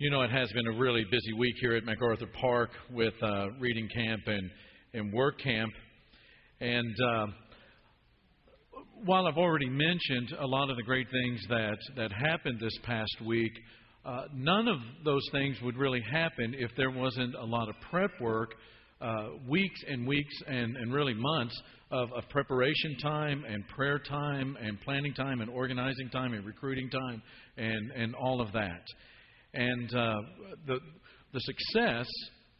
You know, it has been a really busy week here at MacArthur Park with uh, reading camp and, and work camp. And uh, while I've already mentioned a lot of the great things that, that happened this past week, uh, none of those things would really happen if there wasn't a lot of prep work, uh, weeks and weeks and, and really months of, of preparation time and prayer time and planning time and organizing time and recruiting time and, and all of that. And uh, the, the success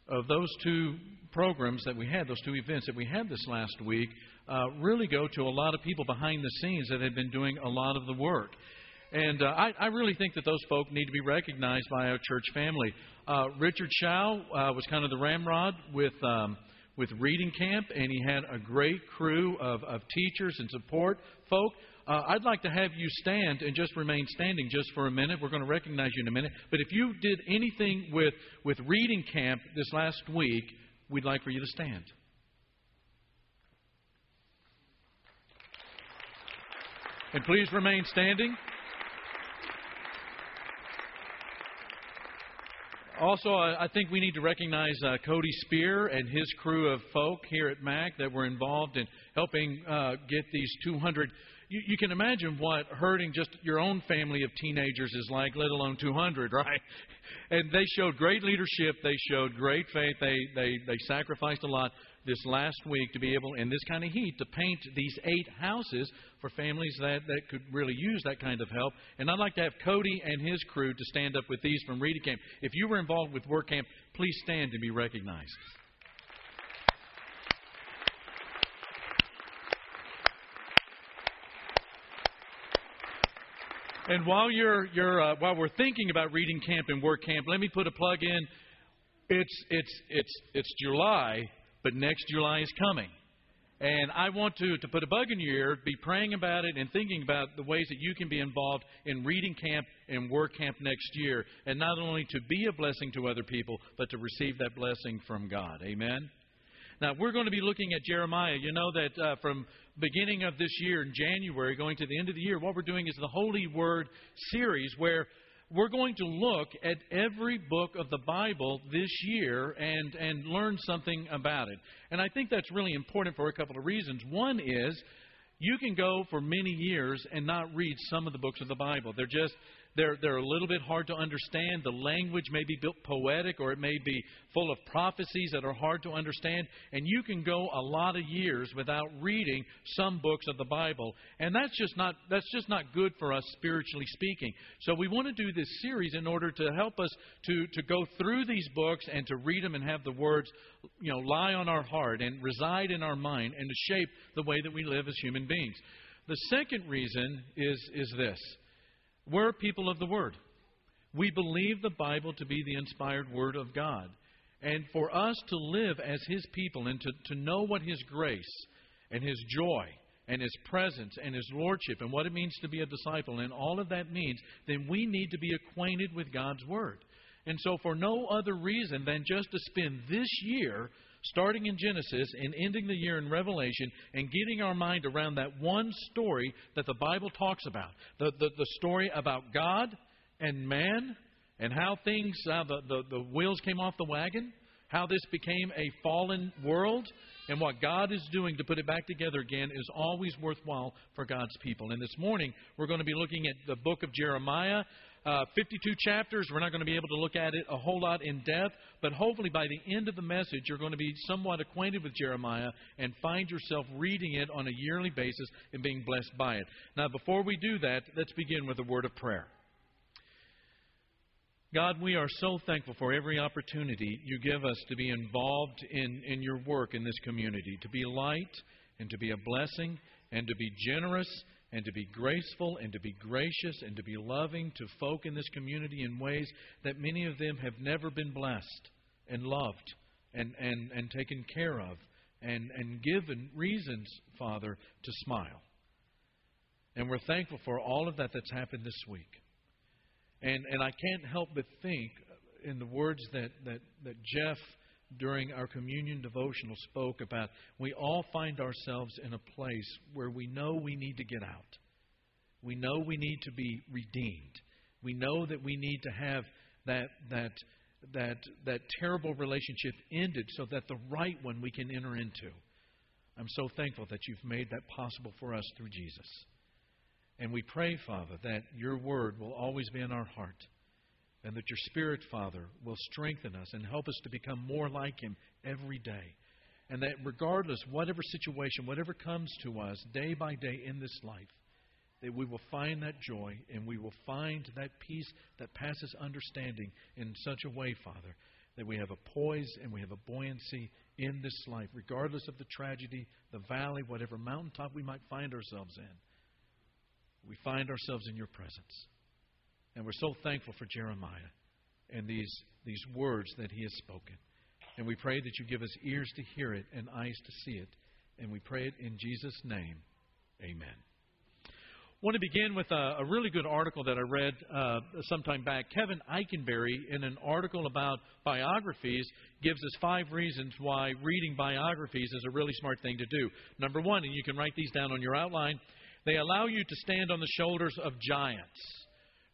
of those two programs that we had, those two events that we had this last week, uh, really go to a lot of people behind the scenes that have been doing a lot of the work. And uh, I, I, really think that those folk need to be recognized by our church family. Uh, Richard Shaw uh, was kind of the ramrod with um, with reading camp, and he had a great crew of, of teachers and support folk. Uh, I'd like to have you stand and just remain standing just for a minute. We're going to recognize you in a minute. But if you did anything with, with reading camp this last week, we'd like for you to stand. And please remain standing. Also, I think we need to recognize uh, Cody Spear and his crew of folk here at MAC that were involved in helping uh, get these 200 you, you can imagine what hurting just your own family of teenagers is like, let alone 200, right? And they showed great leadership. They showed great faith. They, they, they sacrificed a lot this last week to be able, in this kind of heat, to paint these eight houses for families that, that could really use that kind of help. And I'd like to have Cody and his crew to stand up with these from Reading Camp. If you were involved with Work Camp, please stand and be recognized. And while you're, you're uh, while we're thinking about reading camp and work camp, let me put a plug in. It's it's it's it's July, but next July is coming. And I want to, to put a bug in your ear, be praying about it and thinking about the ways that you can be involved in reading camp and work camp next year. And not only to be a blessing to other people, but to receive that blessing from God. Amen? Now, we're going to be looking at Jeremiah. You know that uh, from beginning of this year in January, going to the end of the year, what we're doing is the Holy Word series where we're going to look at every book of the Bible this year and, and learn something about it. And I think that's really important for a couple of reasons. One is you can go for many years and not read some of the books of the Bible. They're just they're, they're a little bit hard to understand. The language may be built poetic or it may be full of prophecies that are hard to understand. And you can go a lot of years without reading some books of the Bible. And that's just not, that's just not good for us spiritually speaking. So we want to do this series in order to help us to, to go through these books and to read them and have the words you know, lie on our heart and reside in our mind and to shape the way that we live as human beings. The second reason is, is this we're people of the Word. We believe the Bible to be the inspired Word of God. And for us to live as His people and to, to know what His grace and His joy and His presence and His Lordship and what it means to be a disciple and all of that means, then we need to be acquainted with God's Word. And so, for no other reason than just to spend this year starting in Genesis and ending the year in Revelation and getting our mind around that one story that the Bible talks about the, the, the story about God and man and how things, uh, the, the, the wheels came off the wagon, how this became a fallen world, and what God is doing to put it back together again is always worthwhile for God's people. And this morning, we're going to be looking at the book of Jeremiah. Uh, 52 chapters. We're not going to be able to look at it a whole lot in depth, but hopefully by the end of the message, you're going to be somewhat acquainted with Jeremiah and find yourself reading it on a yearly basis and being blessed by it. Now, before we do that, let's begin with a word of prayer. God, we are so thankful for every opportunity you give us to be involved in, in your work in this community, to be light and to be a blessing and to be generous and to be graceful and to be gracious and to be loving to folk in this community in ways that many of them have never been blessed and loved and, and, and taken care of and, and given reasons, Father, to smile. And we're thankful for all of that that's happened this week. And, and I can't help but think in the words that, that, that Jeff during our communion devotional spoke about we all find ourselves in a place where we know we need to get out. We know we need to be redeemed. We know that we need to have that that that that terrible relationship ended so that the right one we can enter into. I'm so thankful that you've made that possible for us through Jesus. And we pray, Father, that your word will always be in our heart and that your Spirit, Father, will strengthen us and help us to become more like him every day. And that regardless, whatever situation, whatever comes to us day by day in this life, that we will find that joy and we will find that peace that passes understanding in such a way, Father, that we have a poise and we have a buoyancy in this life, regardless of the tragedy, the valley, whatever mountaintop we might find ourselves in. We find ourselves in your presence. And we're so thankful for Jeremiah and these, these words that he has spoken. And we pray that you give us ears to hear it and eyes to see it. And we pray it in Jesus' name. Amen. I want to begin with a, a really good article that I read uh, sometime back. Kevin Eikenberry, in an article about biographies, gives us five reasons why reading biographies is a really smart thing to do. Number one, and you can write these down on your outline, they allow you to stand on the shoulders of giants.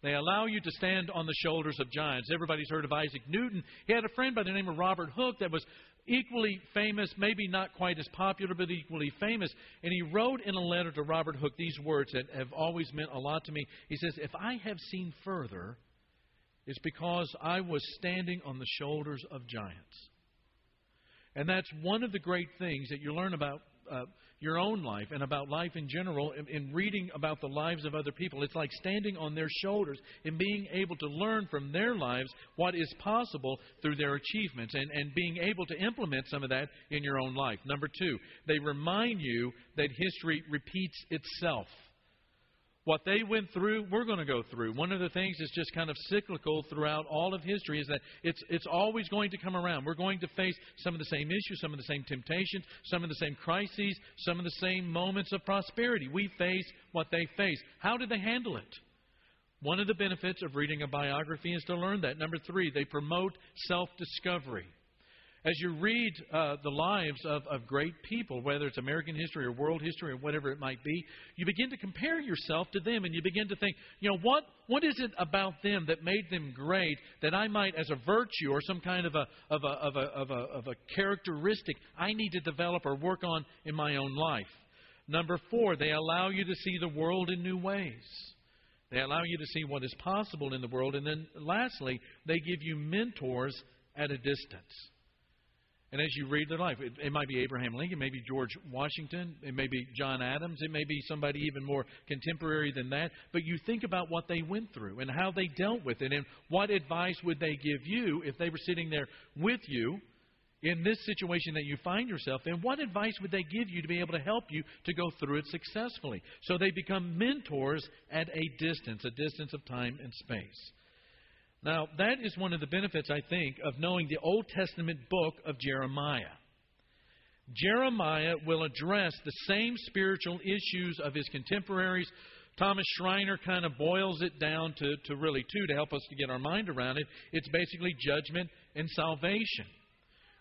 They allow you to stand on the shoulders of giants. Everybody's heard of Isaac Newton. He had a friend by the name of Robert Hooke that was equally famous, maybe not quite as popular, but equally famous. And he wrote in a letter to Robert Hooke these words that have always meant a lot to me. He says, If I have seen further, it's because I was standing on the shoulders of giants. And that's one of the great things that you learn about uh, your own life and about life in general in, in reading about the lives of other people. It's like standing on their shoulders and being able to learn from their lives what is possible through their achievements and, and being able to implement some of that in your own life. Number two, they remind you that history repeats itself. What they went through, we're going to go through. One of the things that's just kind of cyclical throughout all of history is that it's, it's always going to come around. We're going to face some of the same issues, some of the same temptations, some of the same crises, some of the same moments of prosperity. We face what they face. How did they handle it? One of the benefits of reading a biography is to learn that. Number three, they promote self discovery. As you read uh, the lives of, of great people, whether it's American history or world history or whatever it might be, you begin to compare yourself to them and you begin to think, you know, what, what is it about them that made them great that I might, as a virtue or some kind of a, of a, of a, of a, of a characteristic, I need to develop or work on in my own life? Number four, they allow you to see the world in new ways. They allow you to see what is possible in the world. And then lastly, they give you mentors at a distance. And as you read their life, it, it, might be Abraham Lincoln, it may be George Washington, it may be John Adams, it may be somebody even more contemporary than that. But you think about what they went through and how they dealt with it, and what advice would they give you if they were sitting there with you in this situation that you find yourself in? What advice would they give you to be able to help you to go through it successfully? So they become mentors at a distance, a distance of time and space. Now, that is one of the benefits, I think, of knowing the Old Testament book of Jeremiah. Jeremiah will address the same spiritual issues of his contemporaries. Thomas Schreiner kind of boils it down to, to really two to help us to get our mind around it. It's basically judgment and salvation.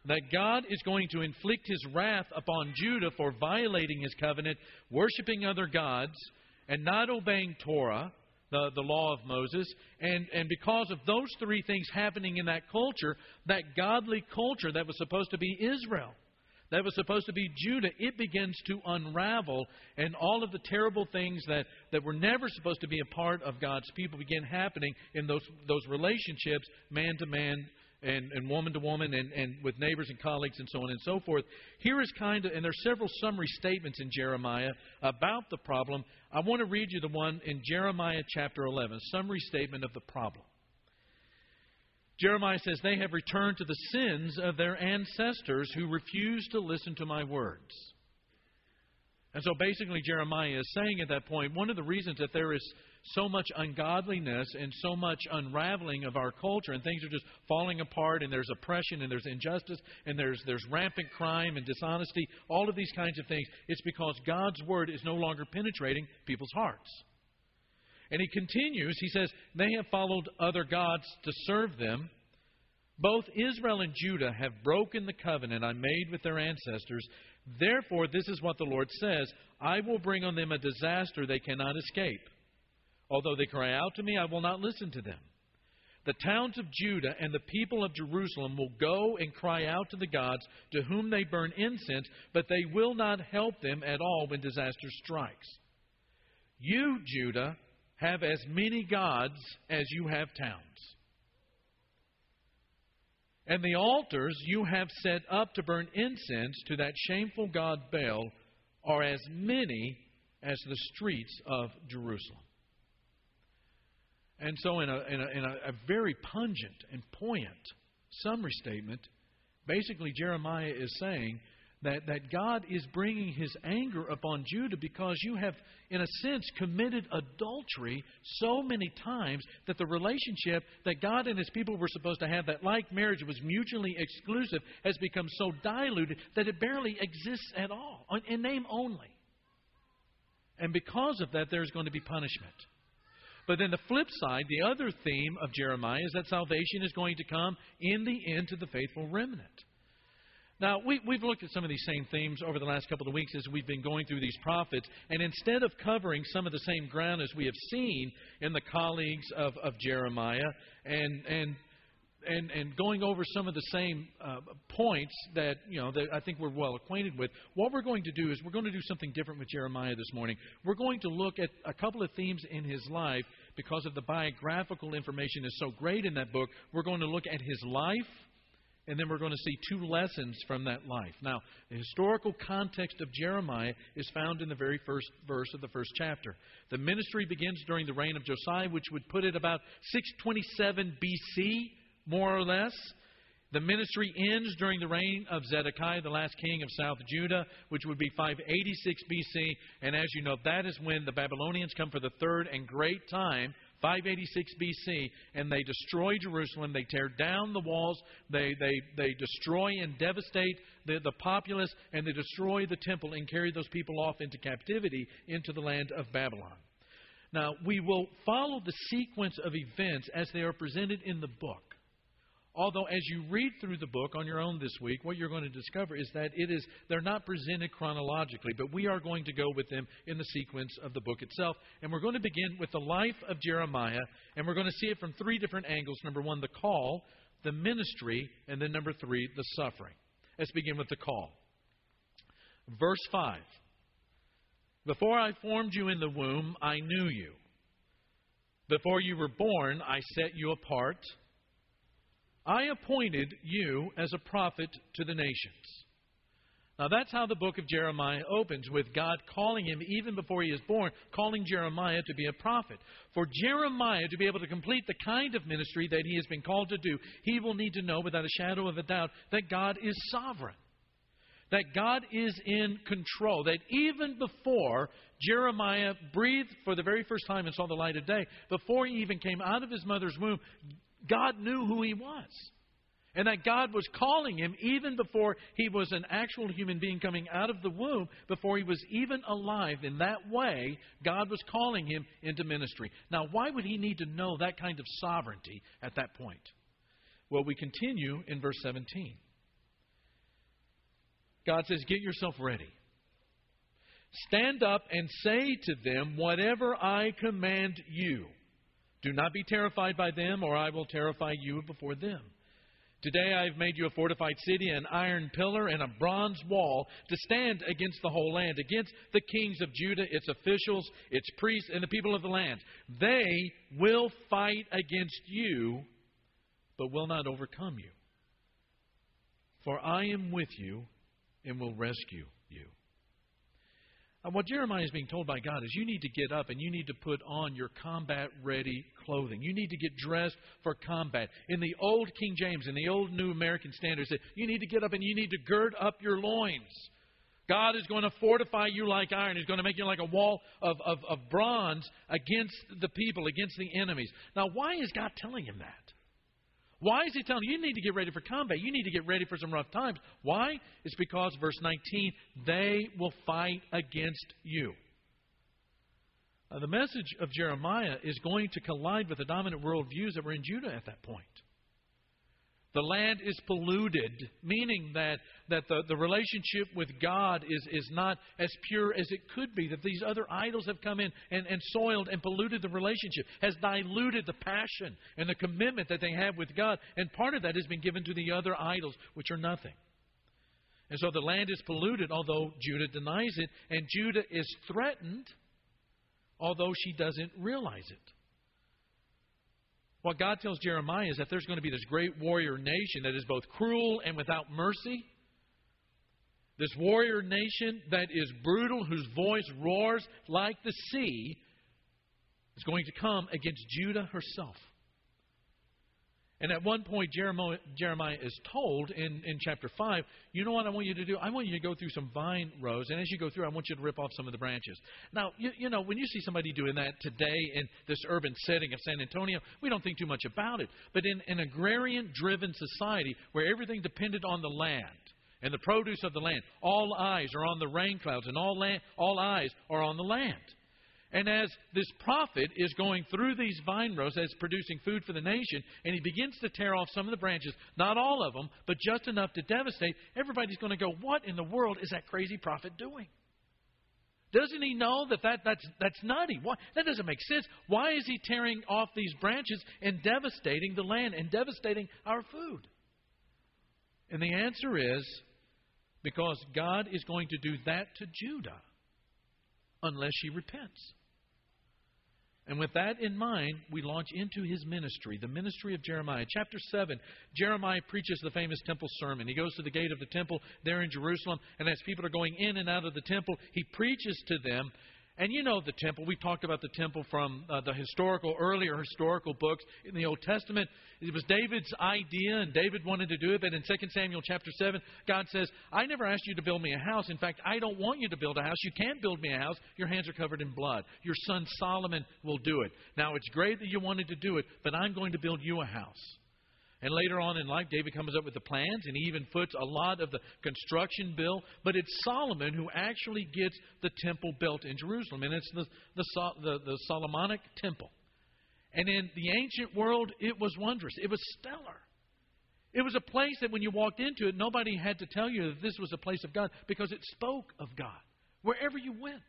That God is going to inflict his wrath upon Judah for violating his covenant, worshiping other gods, and not obeying Torah the, the law of Moses. And, and because of those three things happening in that culture, that godly culture that was supposed to be Israel, that was supposed to be Judah, it begins to unravel, and all of the terrible things that, that were never supposed to be a part of God's people begin happening in those, those relationships, man to man, and, and woman to woman and, and with neighbors and colleagues and so on and so forth. Here is kind of, and there's several summary statements in Jeremiah about the problem. I want to read you the one in Jeremiah chapter 11, summary statement of the problem. Jeremiah says, They have returned to the sins of their ancestors who refused to listen to my words. And so basically, Jeremiah is saying at that point, one of the reasons that there is so much ungodliness and so much unraveling of our culture, and things are just falling apart, and there's oppression, and there's injustice, and there's, there's rampant crime and dishonesty, all of these kinds of things, it's because God's Word is no longer penetrating people's hearts. And he continues, he says, They have followed other gods to serve them. Both Israel and Judah have broken the covenant I made with their ancestors. Therefore, this is what the Lord says I will bring on them a disaster they cannot escape. Although they cry out to me, I will not listen to them. the towns of Judah and the people of Jerusalem will go and cry out to the gods to whom they burn incense, but they will not help them at all when disaster strikes. You, Judah, have as many gods as you have towns. And the altars you have set up to burn incense to that shameful god Baal are as many as the streets of Jerusalem. And so, in a, in a, in a, a very pungent and poignant summary statement, basically Jeremiah is saying that, that God is bringing his anger upon Judah because you have, in a sense, committed adultery so many times that the relationship that God and his people were supposed to have, that like marriage was mutually exclusive, has become so diluted that it barely exists at all, in name only. And because of that, there's going to be punishment. But then the flip side, the other theme of Jeremiah is that salvation is going to come in the end to the faithful remnant. Now, we, have looked at some of these same themes over the last couple of weeks as we've been going through these prophets, and instead of covering some of the same ground as we have seen in the colleagues of, of Jeremiah and, and and, and going over some of the same uh, points that you know that I think we're well acquainted with. What we're going to do is we're going to do something different with Jeremiah this morning. We're going to look at a couple of themes in his life because of the biographical information is so great in that book. We're going to look at his life. And then we're going to see two lessons from that life. Now, the historical context of Jeremiah is found in the very first verse of the first chapter. The ministry begins during the reign of Josiah, which would put it about 627 BC more or less. The ministry ends during the reign of Zedekiah, the last king of South Judah, which would be 586 BC. And as you know, that is when the Babylonians come for the third and great time, 586 BC, and they destroy Jerusalem. They tear down the walls. They, they, they destroy and devastate the, the populace, and they destroy the temple and carry those people off into captivity into the land of Babylon. Now, we will follow the sequence of events as they are presented in the book. Although, as you read through the book on your own this week, what you're going to discover is that it is they're not presented chronologically, but we are going to go with them in the sequence of the book itself. And we're going to begin with the life of Jeremiah, and we're going to see it from three different angles. Number one, the call, the ministry, and then number three, the suffering. Let's begin with the call. Verse 5 Before I formed you in the womb, I knew you. Before you were born, I set you apart I appointed you as a prophet to the nations. Now, that's how the book of Jeremiah opens, with God calling him, even before he is born, calling Jeremiah to be a prophet. For Jeremiah to be able to complete the kind of ministry that he has been called to do, he will need to know without a shadow of a doubt that God is sovereign. That God is in control. That even before Jeremiah breathed for the very first time and saw the light of day, before he even came out of his mother's womb, God knew who he was. And that God was calling him even before he was an actual human being coming out of the womb, before he was even alive. In that way, God was calling him into ministry. Now, why would he need to know that kind of sovereignty at that point? Well, we continue in verse 17. God says, Get yourself ready. Stand up and say to them whatever I command you. Do not be terrified by them, or I will terrify you before them. Today I have made you a fortified city, an iron pillar, and a bronze wall to stand against the whole land, against the kings of Judah, its officials, its priests, and the people of the land. They will fight against you, but will not overcome you. For I am with you and will rescue you. And what Jeremiah is being told by God is you need to get up and you need to put on your combat ready clothing. You need to get dressed for combat. In the old King James, in the old New American Standard, said you need to get up and you need to gird up your loins. God is going to fortify you like iron. He's going to make you like a wall of, of, of bronze against the people, against the enemies. Now, why is God telling him that? Why is he telling you, you need to get ready for combat? You need to get ready for some rough times. Why? It's because, verse 19, they will fight against you. Now, the message of Jeremiah is going to collide with the dominant worldviews that were in Judah at that point. The land is polluted, meaning that, that the, the relationship with God is, is not as pure as it could be, that these other idols have come in and, and soiled and polluted the relationship, has diluted the passion and the commitment that they have with God. And part of that has been given to the other idols, which are nothing. And so the land is polluted, although Judah denies it, and Judah is threatened, although she doesn't realize it. What God tells Jeremiah is that there's going to be this great warrior nation that is both cruel and without mercy. This warrior nation that is brutal, whose voice roars like the sea, is going to come against Judah herself. And at one point, Jeremiah, Jeremiah is told in, in chapter 5, you know what I want you to do? I want you to go through some vine rows, and as you go through, I want you to rip off some of the branches. Now, you, you know, when you see somebody doing that today in this urban setting of San Antonio, we don't think too much about it. But in an agrarian driven society where everything depended on the land, and the produce of the land. All eyes are on the rain clouds, and all, land, all eyes are on the land. And as this prophet is going through these vine rows as producing food for the nation, and he begins to tear off some of the branches, not all of them, but just enough to devastate, everybody's going to go, What in the world is that crazy prophet doing? Doesn't he know that, that that's, that's nutty? Why, that doesn't make sense. Why is he tearing off these branches and devastating the land and devastating our food? And the answer is because God is going to do that to Judah unless she repents. And with that in mind, we launch into his ministry, the ministry of Jeremiah. Chapter 7, Jeremiah preaches the famous temple sermon. He goes to the gate of the temple there in Jerusalem, and as people are going in and out of the temple, he preaches to them and you know the temple. We talked about the temple from uh, the historical, earlier historical books in the Old Testament. It was David's idea, and David wanted to do it. But in 2 Samuel chapter 7, God says, I never asked you to build me a house. In fact, I don't want you to build a house. You can't build me a house. Your hands are covered in blood. Your son Solomon will do it. Now, it's great that you wanted to do it, but I'm going to build you a house. And later on in life, David comes up with the plans, and he even puts a lot of the construction bill. But it's Solomon who actually gets the temple built in Jerusalem, and it's the, the, the, the Solomonic temple. And in the ancient world, it was wondrous. It was stellar. It was a place that when you walked into it, nobody had to tell you that this was a place of God because it spoke of God wherever you went.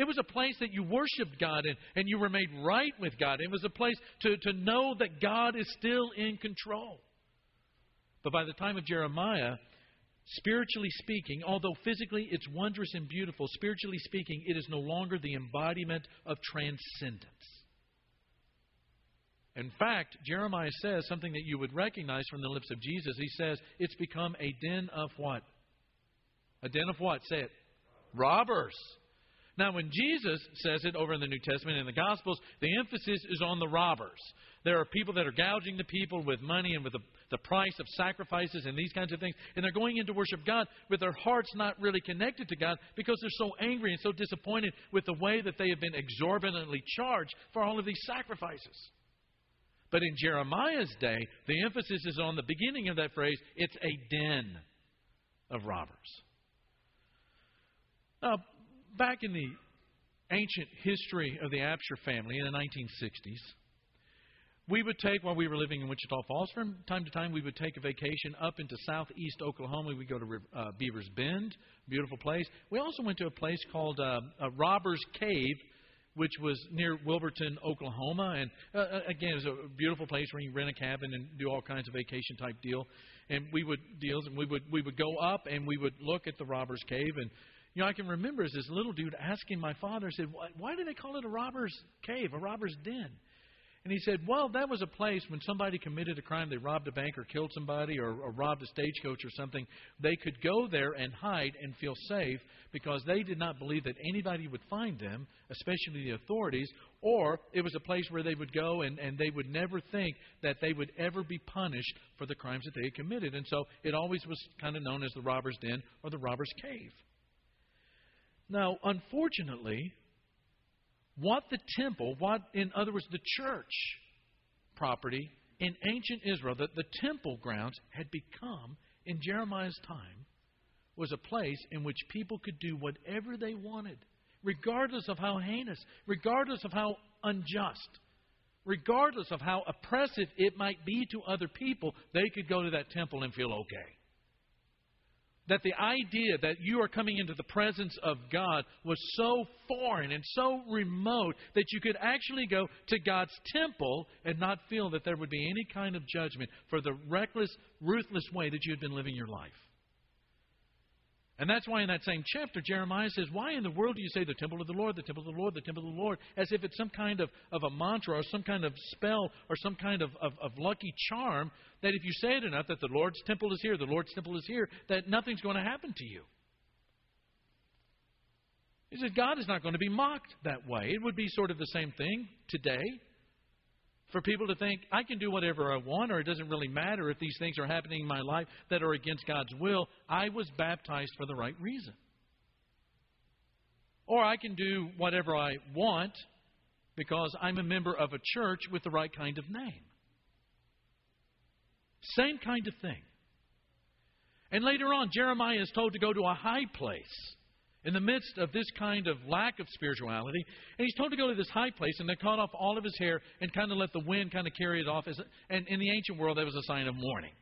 It was a place that you worshiped God in and you were made right with God. It was a place to, to know that God is still in control. But by the time of Jeremiah, spiritually speaking, although physically it's wondrous and beautiful, spiritually speaking, it is no longer the embodiment of transcendence. In fact, Jeremiah says something that you would recognize from the lips of Jesus. He says, It's become a den of what? A den of what? Say it. Robbers. Now, when Jesus says it over in the New Testament in the Gospels, the emphasis is on the robbers. There are people that are gouging the people with money and with the, the price of sacrifices and these kinds of things. And they're going in to worship God with their hearts not really connected to God because they're so angry and so disappointed with the way that they have been exorbitantly charged for all of these sacrifices. But in Jeremiah's day, the emphasis is on the beginning of that phrase it's a den of robbers. Now, back in the ancient history of the Absher family in the 1960s, we would take, while we were living in Wichita Falls, from time to time, we would take a vacation up into southeast Oklahoma. We would go to uh, Beaver's Bend, beautiful place. We also went to a place called uh, Robbers Cave, which was near Wilburton, Oklahoma. And uh, uh, again, it was a beautiful place where you rent a cabin and do all kinds of vacation type deal. And we would deals, and we would we would go up and we would look at the Robbers Cave and you know, I can remember as this little dude asking my father, I said, why, why do they call it a robber's cave, a robber's den? And he said, Well, that was a place when somebody committed a crime, they robbed a bank or killed somebody or, or, robbed a stagecoach or something, they could go there and hide and feel safe because they did not believe that anybody would find them, especially the authorities, or it was a place where they would go and, and they would never think that they would ever be punished for the crimes that they had committed. And so it always was kind of known as the robber's den or the robber's cave. Now, unfortunately, what the temple, what, in other words, the church property in ancient Israel, that the temple grounds had become in Jeremiah's time, was a place in which people could do whatever they wanted, regardless of how heinous, regardless of how unjust. regardless of how oppressive it might be to other people, they could go to that temple and feel okay. That the idea that you are coming into the presence of God was so foreign and so remote that you could actually go to God's temple and not feel that there would be any kind of judgment for the reckless, ruthless way that you had been living your life. And that's why in that same chapter, Jeremiah says, Why in the world do you say the temple of the Lord, the temple of the Lord, the temple of the Lord, as if it's some kind of, of a mantra or some kind of spell or some kind of, of, of lucky charm that if you say it enough, that the Lord's temple is here, the Lord's temple is here, that nothing's going to happen to you. He says, God is not going to be mocked that way. It would be sort of the same thing today for people to think, I can do whatever I want, or it doesn't really matter if these things are happening in my life that are against God's will. I was baptized for the right reason. Or I can do whatever I want because I'm a member of a church with the right kind of name. Same kind of thing. And later on, Jeremiah is told to go to a high place in the midst of this kind of lack of spirituality. And he's told to go to this high place and they cut off all of his hair and kind of let the wind kind of carry it off. As, and in the ancient world, that was a sign of mourning.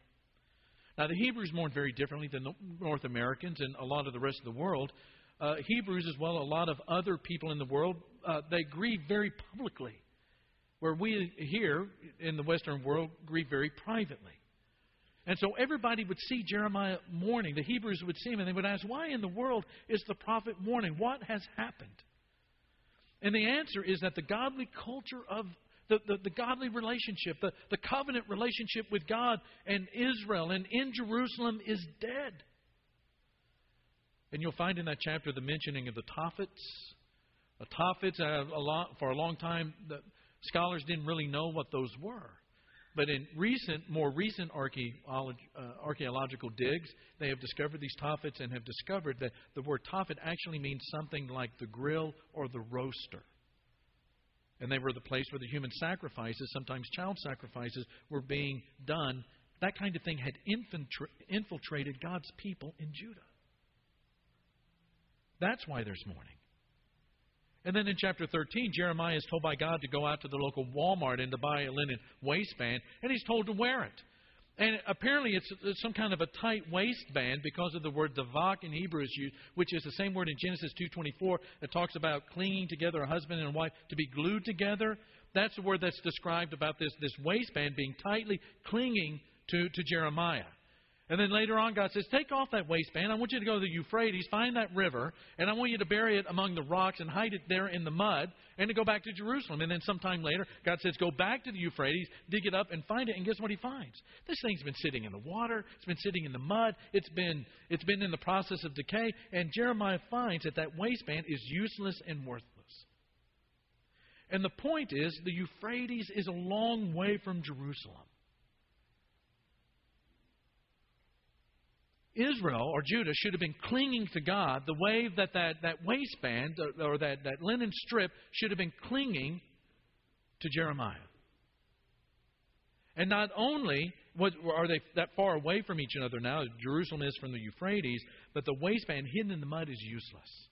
Now, the Hebrews mourned very differently than the North Americans and a lot of the rest of the world. Uh, Hebrews, as well, a lot of other people in the world, uh, they grieve very publicly, where we here in the Western world grieve very privately. And so everybody would see Jeremiah mourning. The Hebrews would see him and they would ask, Why in the world is the prophet mourning? What has happened? And the answer is that the godly culture of the, the, the, godly relationship, the, the covenant relationship with God and Israel and in Jerusalem is dead. And you'll find in that chapter the mentioning of the Tophets. The Tophets, uh, a lot, for a long time, the scholars didn't really know what those were. But in recent, more recent uh, archaeological digs, they have discovered these tophets and have discovered that the word tophet actually means something like the grill or the roaster. And they were the place where the human sacrifices, sometimes child sacrifices, were being done. That kind of thing had infiltrated God's people in Judah. That's why there's mourning. And then in chapter 13, Jeremiah is told by God to go out to the local Walmart and to buy a linen waistband, and he's told to wear it. And apparently, it's, it's some kind of a tight waistband because of the word davak in Hebrew is used, which is the same word in Genesis 2:24 that talks about clinging together, a husband and wife to be glued together. That's the word that's described about this this waistband being tightly clinging to to Jeremiah. And then later on, God says, Take off that waistband. I want you to go to the Euphrates, find that river, and I want you to bury it among the rocks and hide it there in the mud, and to go back to Jerusalem. And then sometime later, God says, Go back to the Euphrates, dig it up, and find it. And guess what he finds? This thing's been sitting in the water, it's been sitting in the mud, it's been, it's been in the process of decay. And Jeremiah finds that that waistband is useless and worthless. And the point is, the Euphrates is a long way from Jerusalem. Israel or Judah should have been clinging to God the way that that, that waistband uh, or that, that linen strip should have been clinging to Jeremiah. And not only what, are they that far away from each other now, Jerusalem is from the Euphrates, but the waistband hidden in the mud is useless.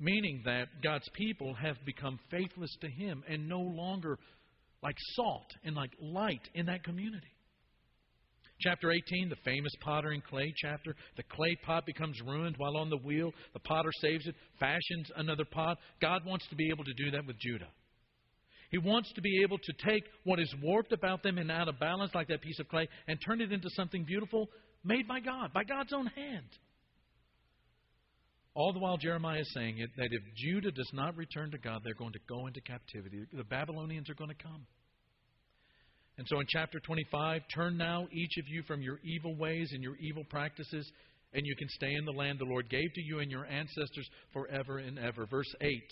Meaning that God's people have become faithless to Him and no longer like salt and like light in that community. Chapter 18, the famous potter and clay chapter. The clay pot becomes ruined while on the wheel. The potter saves it, fashions another pot. God wants to be able to do that with Judah. He wants to be able to take what is warped about them and out of balance, like that piece of clay, and turn it into something beautiful made by God, by God's own hand. All the while, Jeremiah is saying it that if Judah does not return to God, they're going to go into captivity. The Babylonians are going to come. And so in chapter 25, turn now each of you from your evil ways and your evil practices, and you can stay in the land the Lord gave to you and your ancestors forever and ever. Verse 8.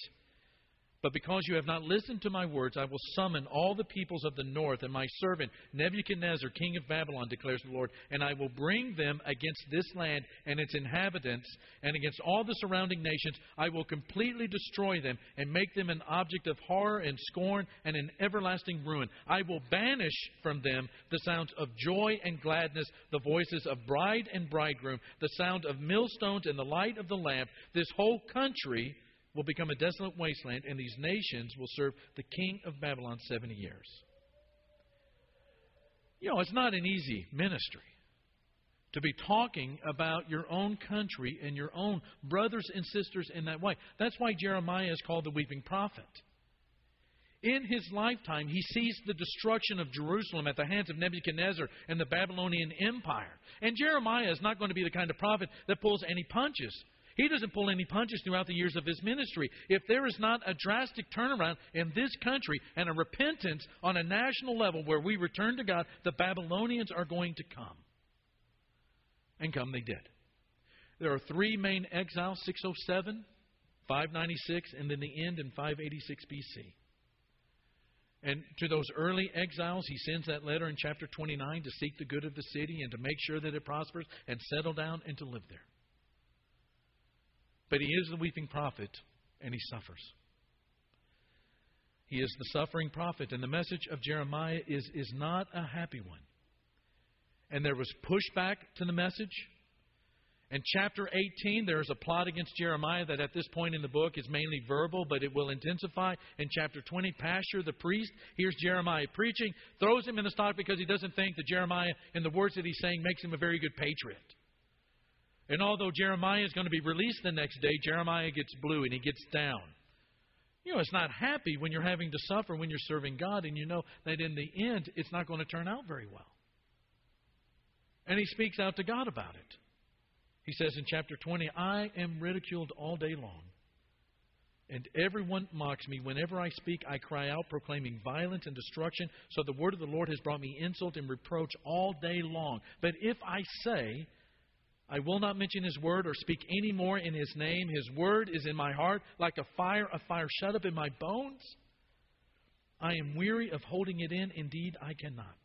But because you have not listened to my words, I will summon all the peoples of the north and my servant Nebuchadnezzar, king of Babylon, declares the Lord, and I will bring them against this land and its inhabitants and against all the surrounding nations. I will completely destroy them and make them an object of horror and scorn and an everlasting ruin. I will banish from them the sounds of joy and gladness, the voices of bride and bridegroom, the sound of millstones and the light of the lamp. This whole country will become a desolate wasteland, and these nations will serve the king of Babylon 70 years. You know, it's not an easy ministry to be talking about your own country and your own brothers and sisters in that way. That's why Jeremiah is called the weeping prophet. In his lifetime, he sees the destruction of Jerusalem at the hands of Nebuchadnezzar and the Babylonian Empire. And Jeremiah is not going to be the kind of prophet that pulls any punches. He doesn't pull any punches throughout the years of his ministry. If there is not a drastic turnaround in this country and a repentance on a national level where we return to God, the Babylonians are going to come. And come they did. There are three main exiles 607, 596, and then the end in 586 BC. And to those early exiles, he sends that letter in chapter 29 to seek the good of the city and to make sure that it prospers and settle down and to live there. But he is the weeping prophet, and he suffers. He is the suffering prophet, and the message of Jeremiah is, is not a happy one. And there was pushback to the message. In chapter 18, there is a plot against Jeremiah that at this point in the book is mainly verbal, but it will intensify. In chapter 20, Pashhur, the priest, hears Jeremiah preaching, throws him in the stock because he doesn't think that Jeremiah, in the words that he's saying, makes him a very good patriot. And although Jeremiah is going to be released the next day, Jeremiah gets blue and he gets down. You know, it's not happy when you're having to suffer when you're serving God and you know that in the end it's not going to turn out very well. And he speaks out to God about it. He says in chapter 20, I am ridiculed all day long, and everyone mocks me. Whenever I speak, I cry out, proclaiming violence and destruction. So the word of the Lord has brought me insult and reproach all day long. But if I say, I will not mention his word or speak any more in his name. His word is in my heart like a fire, a fire shut up in my bones. I am weary of holding it in. Indeed, I cannot.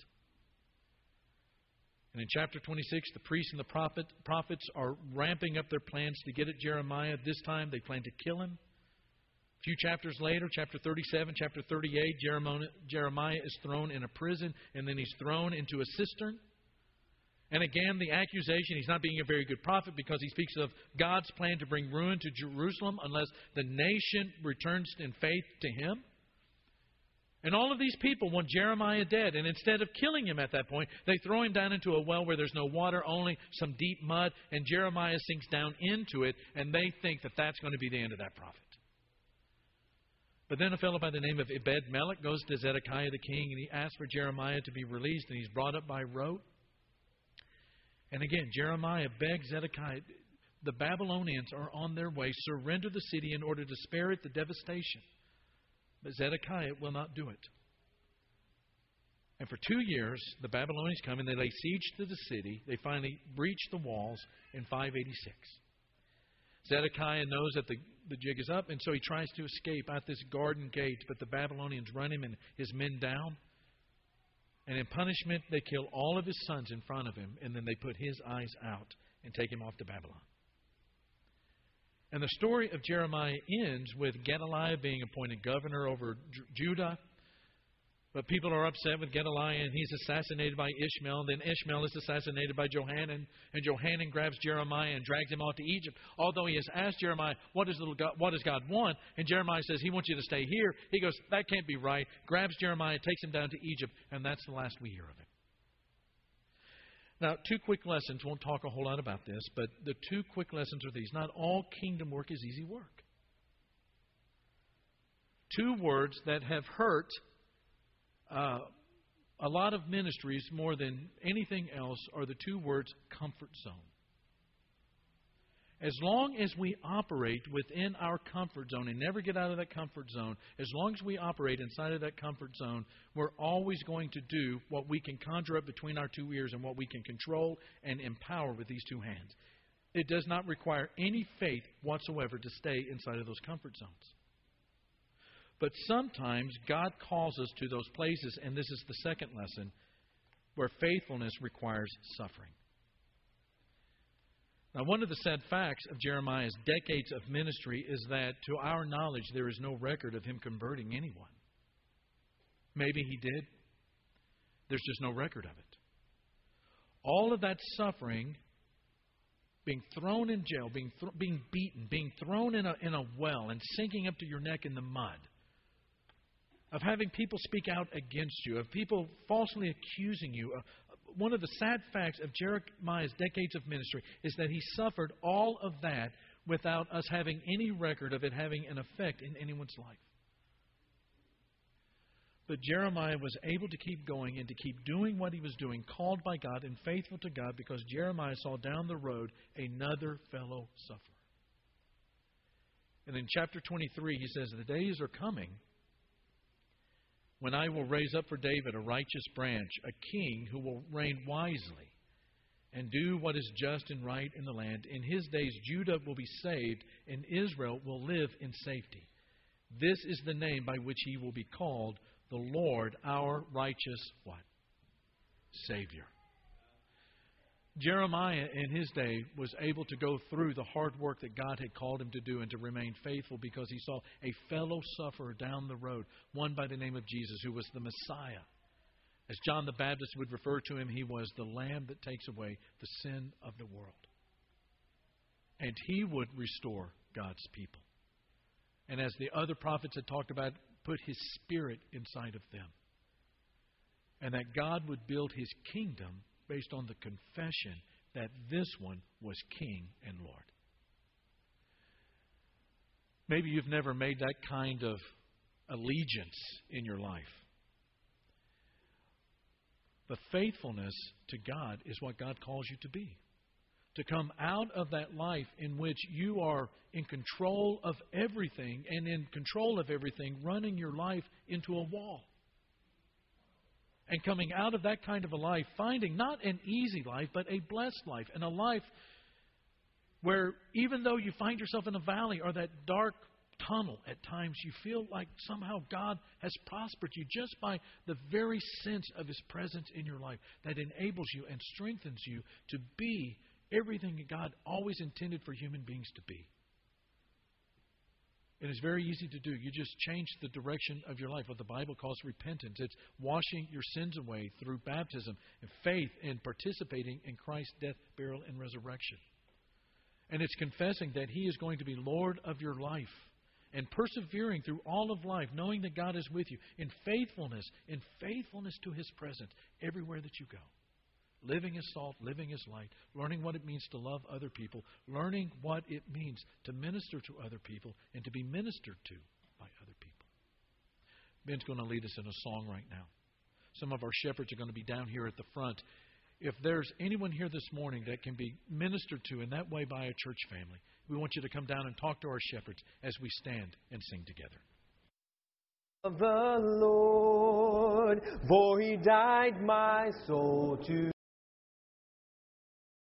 And in chapter 26, the priests and the prophet, prophets are ramping up their plans to get at Jeremiah. This time, they plan to kill him. A few chapters later, chapter 37, chapter 38, Jeremiah is thrown in a prison, and then he's thrown into a cistern. And again, the accusation he's not being a very good prophet because he speaks of God's plan to bring ruin to Jerusalem unless the nation returns in faith to him. And all of these people want Jeremiah dead. And instead of killing him at that point, they throw him down into a well where there's no water, only some deep mud. And Jeremiah sinks down into it. And they think that that's going to be the end of that prophet. But then a fellow by the name of Ebed Melech goes to Zedekiah the king and he asks for Jeremiah to be released. And he's brought up by rote. And again, Jeremiah begs Zedekiah, the Babylonians are on their way. Surrender the city in order to spare it the devastation. But Zedekiah will not do it. And for two years, the Babylonians come and they lay siege to the city. They finally breach the walls in 586. Zedekiah knows that the, the jig is up, and so he tries to escape out this garden gate, but the Babylonians run him and his men down. And in punishment, they kill all of his sons in front of him, and then they put his eyes out and take him off to Babylon. And the story of Jeremiah ends with Gedaliah being appointed governor over Judah. But people are upset with Gedaliah, and he's assassinated by Ishmael. And Then Ishmael is assassinated by Johanan, and Johanan grabs Jeremiah and drags him off to Egypt. Although he has asked Jeremiah, what does, God, what does God want? And Jeremiah says, He wants you to stay here. He goes, That can't be right. Grabs Jeremiah, takes him down to Egypt, and that's the last we hear of him. Now, two quick lessons. Won't talk a whole lot about this, but the two quick lessons are these. Not all kingdom work is easy work. Two words that have hurt uh, a lot of ministries, more than anything else, are the two words comfort zone. As long as we operate within our comfort zone and never get out of that comfort zone, as long as we operate inside of that comfort zone, we're always going to do what we can conjure up between our two ears and what we can control and empower with these two hands. It does not require any faith whatsoever to stay inside of those comfort zones. But sometimes God calls us to those places, and this is the second lesson, where faithfulness requires suffering. Now, one of the sad facts of Jeremiah's decades of ministry is that, to our knowledge, there is no record of him converting anyone. Maybe he did. There's just no record of it. All of that suffering being thrown in jail, being, th- being beaten, being thrown in a, in a well, and sinking up to your neck in the mud, of having people speak out against you, of people falsely accusing you. Uh, one of the sad facts of Jeremiah's decades of ministry is that he suffered all of that without us having any record of it having an effect in anyone's life. But Jeremiah was able to keep going and to keep doing what he was doing, called by God and faithful to God, because Jeremiah saw down the road another fellow sufferer. And in chapter 23, he says, The days are coming when I will raise up for David a righteous branch, a king who will reign wisely and do what is just and right in the land. In his days, Judah will be saved, and Israel will live in safety. This is the name by which he will be called the Lord our righteous what? Savior. Jeremiah in his day was able to go through the hard work that God had called him to do and to remain faithful because he saw a fellow sufferer down the road, one by the name of Jesus, who was the Messiah. As John the Baptist would refer to him, he was the Lamb that takes away the sin of the world. And he would restore God's people. And as the other prophets had talked about, put his spirit inside of them. And that God would build his kingdom based on the confession that this one was King and Lord. Maybe you've never made that kind of allegiance in your life. The faithfulness to God is what God calls you to be to come out of that life in which you are in control of everything and in control of everything, running your life into a wall. And coming out of that kind of a life, finding not an easy life, but a blessed life, and a life where even though you find yourself in a valley or that dark tunnel at times, you feel like somehow God has prospered you just by the very sense of His presence in your life that enables you and strengthens you to be everything that God always intended for human beings to be. And it's very easy to do. You just change the direction of your life, what the Bible calls repentance. It's washing your sins away through baptism and faith and participating in Christ's death, burial, and resurrection. And it's confessing that He is going to be Lord of your life and persevering through all of life, knowing that God is with you in faithfulness, in faithfulness to His presence everywhere that you go living as salt, living as light, learning what it means to love other people, learning what it means to minister to other people and to be ministered to by other people. Ben's going to lead us in a song right now. Some of our shepherds are going to be down here at the front. If there's anyone here this morning that can be ministered to in that way by a church family, we want you to come down and talk to our shepherds as we stand and sing together. The Lord, for he died my soul to